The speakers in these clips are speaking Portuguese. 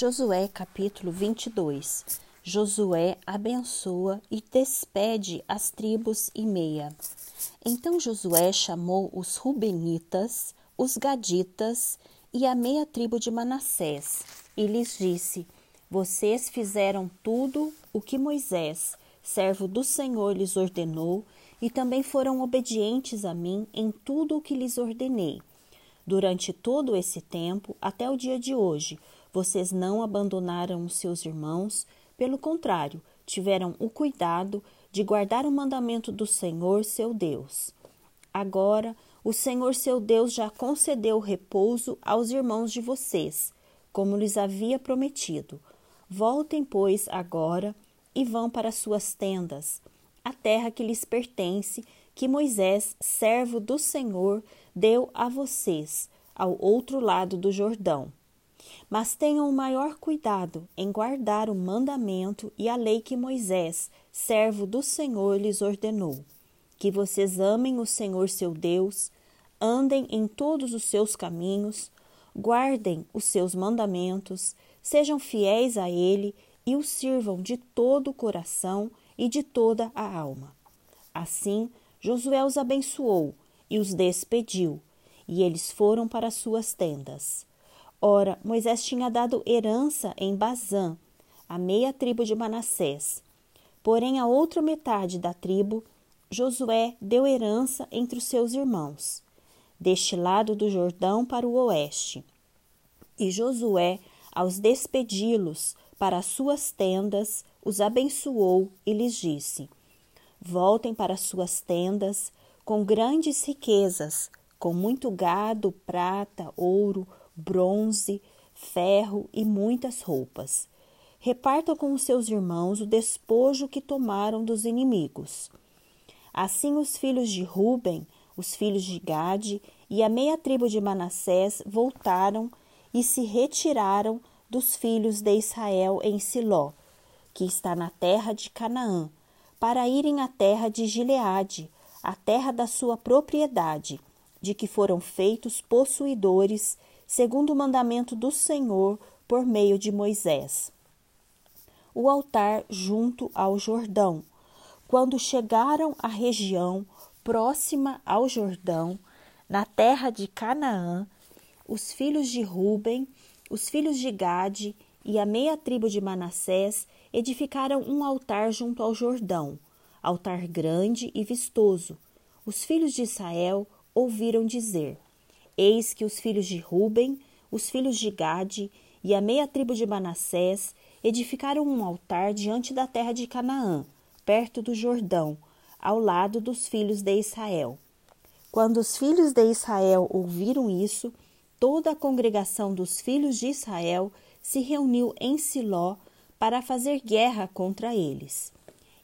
Josué capítulo 22 Josué abençoa e despede as tribos e meia. Então Josué chamou os Rubenitas, os Gaditas e a meia tribo de Manassés e lhes disse: Vocês fizeram tudo o que Moisés, servo do Senhor, lhes ordenou e também foram obedientes a mim em tudo o que lhes ordenei. Durante todo esse tempo, até o dia de hoje, vocês não abandonaram os seus irmãos, pelo contrário, tiveram o cuidado de guardar o mandamento do Senhor, seu Deus. Agora, o Senhor, seu Deus, já concedeu repouso aos irmãos de vocês, como lhes havia prometido. Voltem, pois, agora e vão para suas tendas, a terra que lhes pertence, que Moisés, servo do Senhor, deu a vocês, ao outro lado do Jordão. Mas tenham o maior cuidado em guardar o mandamento e a lei que Moisés, servo do Senhor, lhes ordenou. Que vocês amem o Senhor seu Deus, andem em todos os seus caminhos, guardem os seus mandamentos, sejam fiéis a Ele e o sirvam de todo o coração e de toda a alma. Assim, Josué os abençoou e os despediu, e eles foram para suas tendas. Ora, Moisés tinha dado herança em Bazã, a meia tribo de Manassés. Porém, a outra metade da tribo, Josué deu herança entre os seus irmãos, deste lado do Jordão para o oeste. E Josué, aos despedi-los para suas tendas, os abençoou e lhes disse: Voltem para suas tendas com grandes riquezas, com muito gado, prata, ouro, bronze, ferro e muitas roupas. Repartam com os seus irmãos o despojo que tomaram dos inimigos. Assim os filhos de Ruben, os filhos de Gade e a meia tribo de Manassés voltaram e se retiraram dos filhos de Israel em Siló, que está na terra de Canaã, para irem à terra de Gileade, a terra da sua propriedade, de que foram feitos possuidores, segundo o mandamento do Senhor por meio de Moisés. O altar junto ao Jordão. Quando chegaram à região próxima ao Jordão, na terra de Canaã, os filhos de Ruben, os filhos de Gade e a meia tribo de Manassés edificaram um altar junto ao Jordão, altar grande e vistoso. Os filhos de Israel ouviram dizer: Eis que os filhos de Ruben, os filhos de Gade e a meia tribo de Manassés edificaram um altar diante da terra de Canaã, perto do Jordão, ao lado dos filhos de Israel. Quando os filhos de Israel ouviram isso, toda a congregação dos filhos de Israel se reuniu em Siló para fazer guerra contra eles.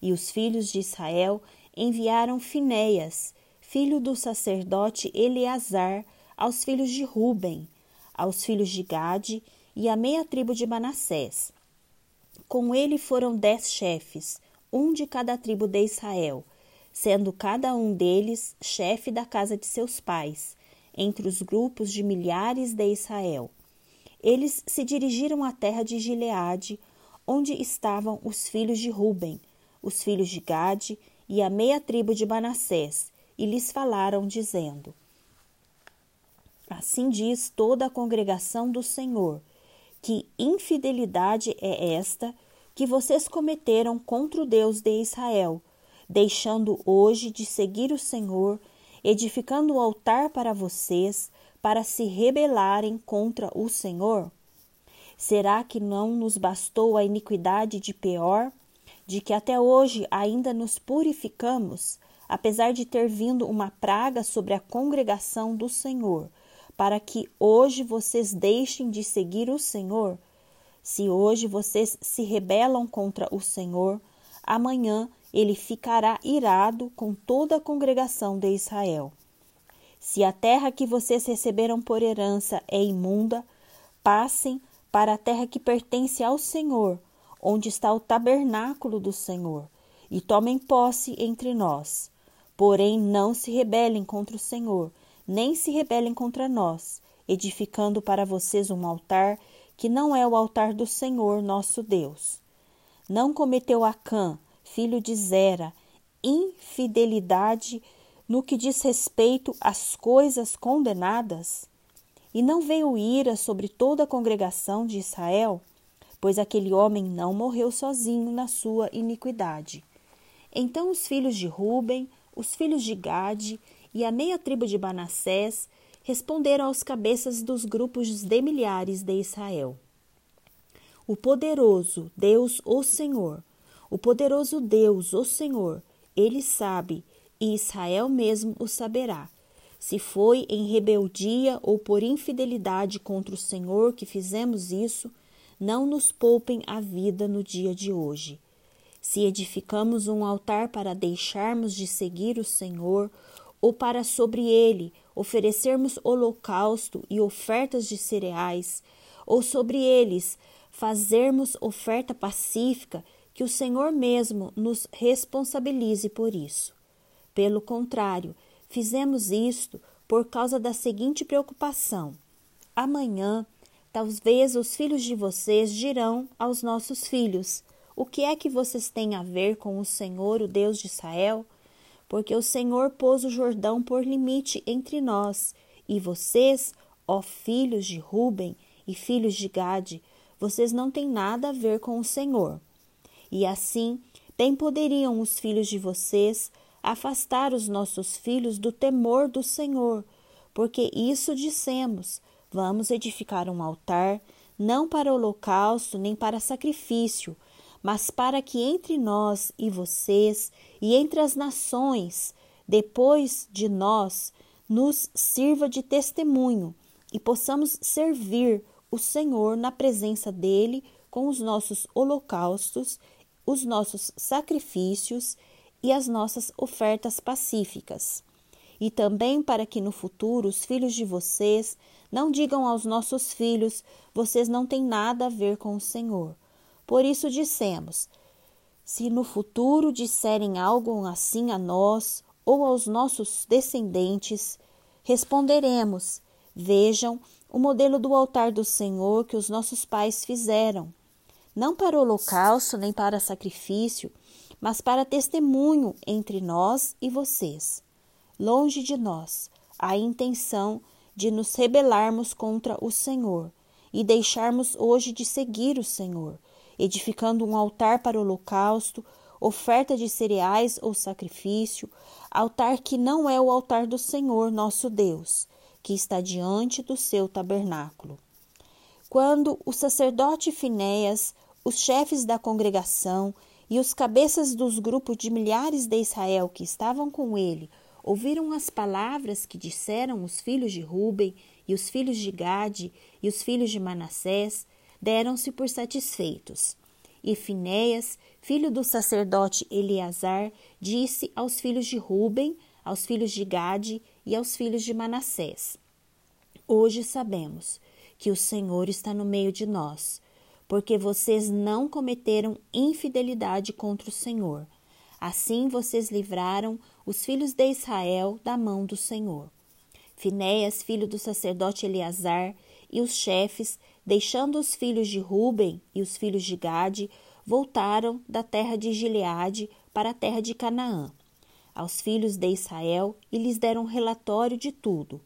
E os filhos de Israel enviaram Finéias, filho do sacerdote Eleazar, aos filhos de Ruben, aos filhos de Gade e à meia tribo de Manassés. Com ele foram dez chefes, um de cada tribo de Israel, sendo cada um deles chefe da casa de seus pais, entre os grupos de milhares de Israel. Eles se dirigiram à terra de Gileade, onde estavam os filhos de Ruben, os filhos de Gade e a meia tribo de Manassés, e lhes falaram, dizendo: Assim diz toda a congregação do Senhor: que infidelidade é esta que vocês cometeram contra o Deus de Israel, deixando hoje de seguir o Senhor, edificando o altar para vocês, para se rebelarem contra o Senhor? Será que não nos bastou a iniquidade de Peor, de que até hoje ainda nos purificamos, apesar de ter vindo uma praga sobre a congregação do Senhor, para que hoje vocês deixem de seguir o Senhor? Se hoje vocês se rebelam contra o Senhor, amanhã ele ficará irado com toda a congregação de Israel. Se a terra que vocês receberam por herança é imunda, passem para a terra que pertence ao Senhor, onde está o tabernáculo do Senhor, e tomem posse entre nós. Porém, não se rebelem contra o Senhor, nem se rebelem contra nós, edificando para vocês um altar que não é o altar do Senhor nosso Deus? Não cometeu Acã, filho de Zera, infidelidade no que diz respeito às coisas condenadas? E não veio ira sobre toda a congregação de Israel? Pois aquele homem não morreu sozinho na sua iniquidade. Então os filhos de Ruben, os filhos de Gade e a meia tribo de Manassés responderam aos cabeças dos grupos de milhares de Israel. O poderoso Deus, o Senhor, o poderoso Deus, o Senhor, ele sabe, e Israel mesmo o saberá. Se foi em rebeldia ou por infidelidade contra o Senhor que fizemos isso, não nos poupem a vida no dia de hoje. Se edificamos um altar para deixarmos de seguir o Senhor, ou para sobre ele oferecermos holocausto e ofertas de cereais, ou sobre eles fazermos oferta pacífica, que o Senhor mesmo nos responsabilize por isso. Pelo contrário, fizemos isto por causa da seguinte preocupação: amanhã, talvez os filhos de vocês dirão aos nossos filhos: o que é que vocês têm a ver com o Senhor, o Deus de Israel? Porque o Senhor pôs o Jordão por limite entre nós, e vocês, ó filhos de Ruben e filhos de Gade, vocês não têm nada a ver com o Senhor. E assim, bem poderiam os filhos de vocês afastar os nossos filhos do temor do Senhor, porque isso dissemos: vamos edificar um altar, não para holocausto nem para sacrifício, mas para que entre nós e vocês e entre as nações, depois de nós, nos sirva de testemunho e possamos servir o Senhor na presença dele com os nossos holocaustos, os nossos sacrifícios e as nossas ofertas pacíficas. E também para que no futuro os filhos de vocês não digam aos nossos filhos: vocês não têm nada a ver com o Senhor por isso dissemos: se no futuro disserem algo assim a nós ou aos nossos descendentes, responderemos: Vejam o modelo do altar do Senhor que os nossos pais fizeram, não para holocausto nem para sacrifício, mas para testemunho entre nós e vocês. Longe de nós a intenção de nos rebelarmos contra o Senhor e deixarmos hoje de seguir o Senhor edificando um altar para holocausto, oferta de cereais ou sacrifício, altar que não é o altar do Senhor nosso Deus, que está diante do seu tabernáculo. Quando o sacerdote Finéias, os chefes da congregação e os cabeças dos grupos de milhares de Israel que estavam com ele ouviram as palavras que disseram os filhos de Ruben e os filhos de Gade e os filhos de Manassés, deram-se por satisfeitos. E Finéias, filho do sacerdote Eleazar, disse aos filhos de Ruben, aos filhos de Gade e aos filhos de Manassés: Hoje sabemos que o Senhor está no meio de nós, porque vocês não cometeram infidelidade contra o Senhor. Assim vocês livraram os filhos de Israel da mão do Senhor. Finéias, filho do sacerdote Eleazar, e os chefes Deixando os filhos de Ruben e os filhos de Gade, voltaram da terra de Gileade para a terra de Canaã, aos filhos de Israel, e lhes deram relatório de tudo.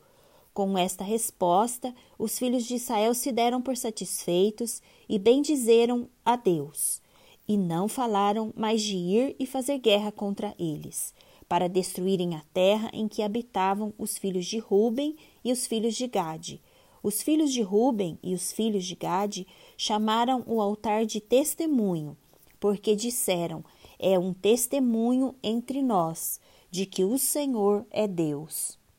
Com esta resposta, os filhos de Israel se deram por satisfeitos e bendizeram a Deus, e não falaram mais de ir e fazer guerra contra eles, para destruírem a terra em que habitavam os filhos de Ruben e os filhos de Gade, os filhos de Ruben e os filhos de Gade chamaram o altar de testemunho, porque disseram: É um testemunho entre nós de que o Senhor é Deus.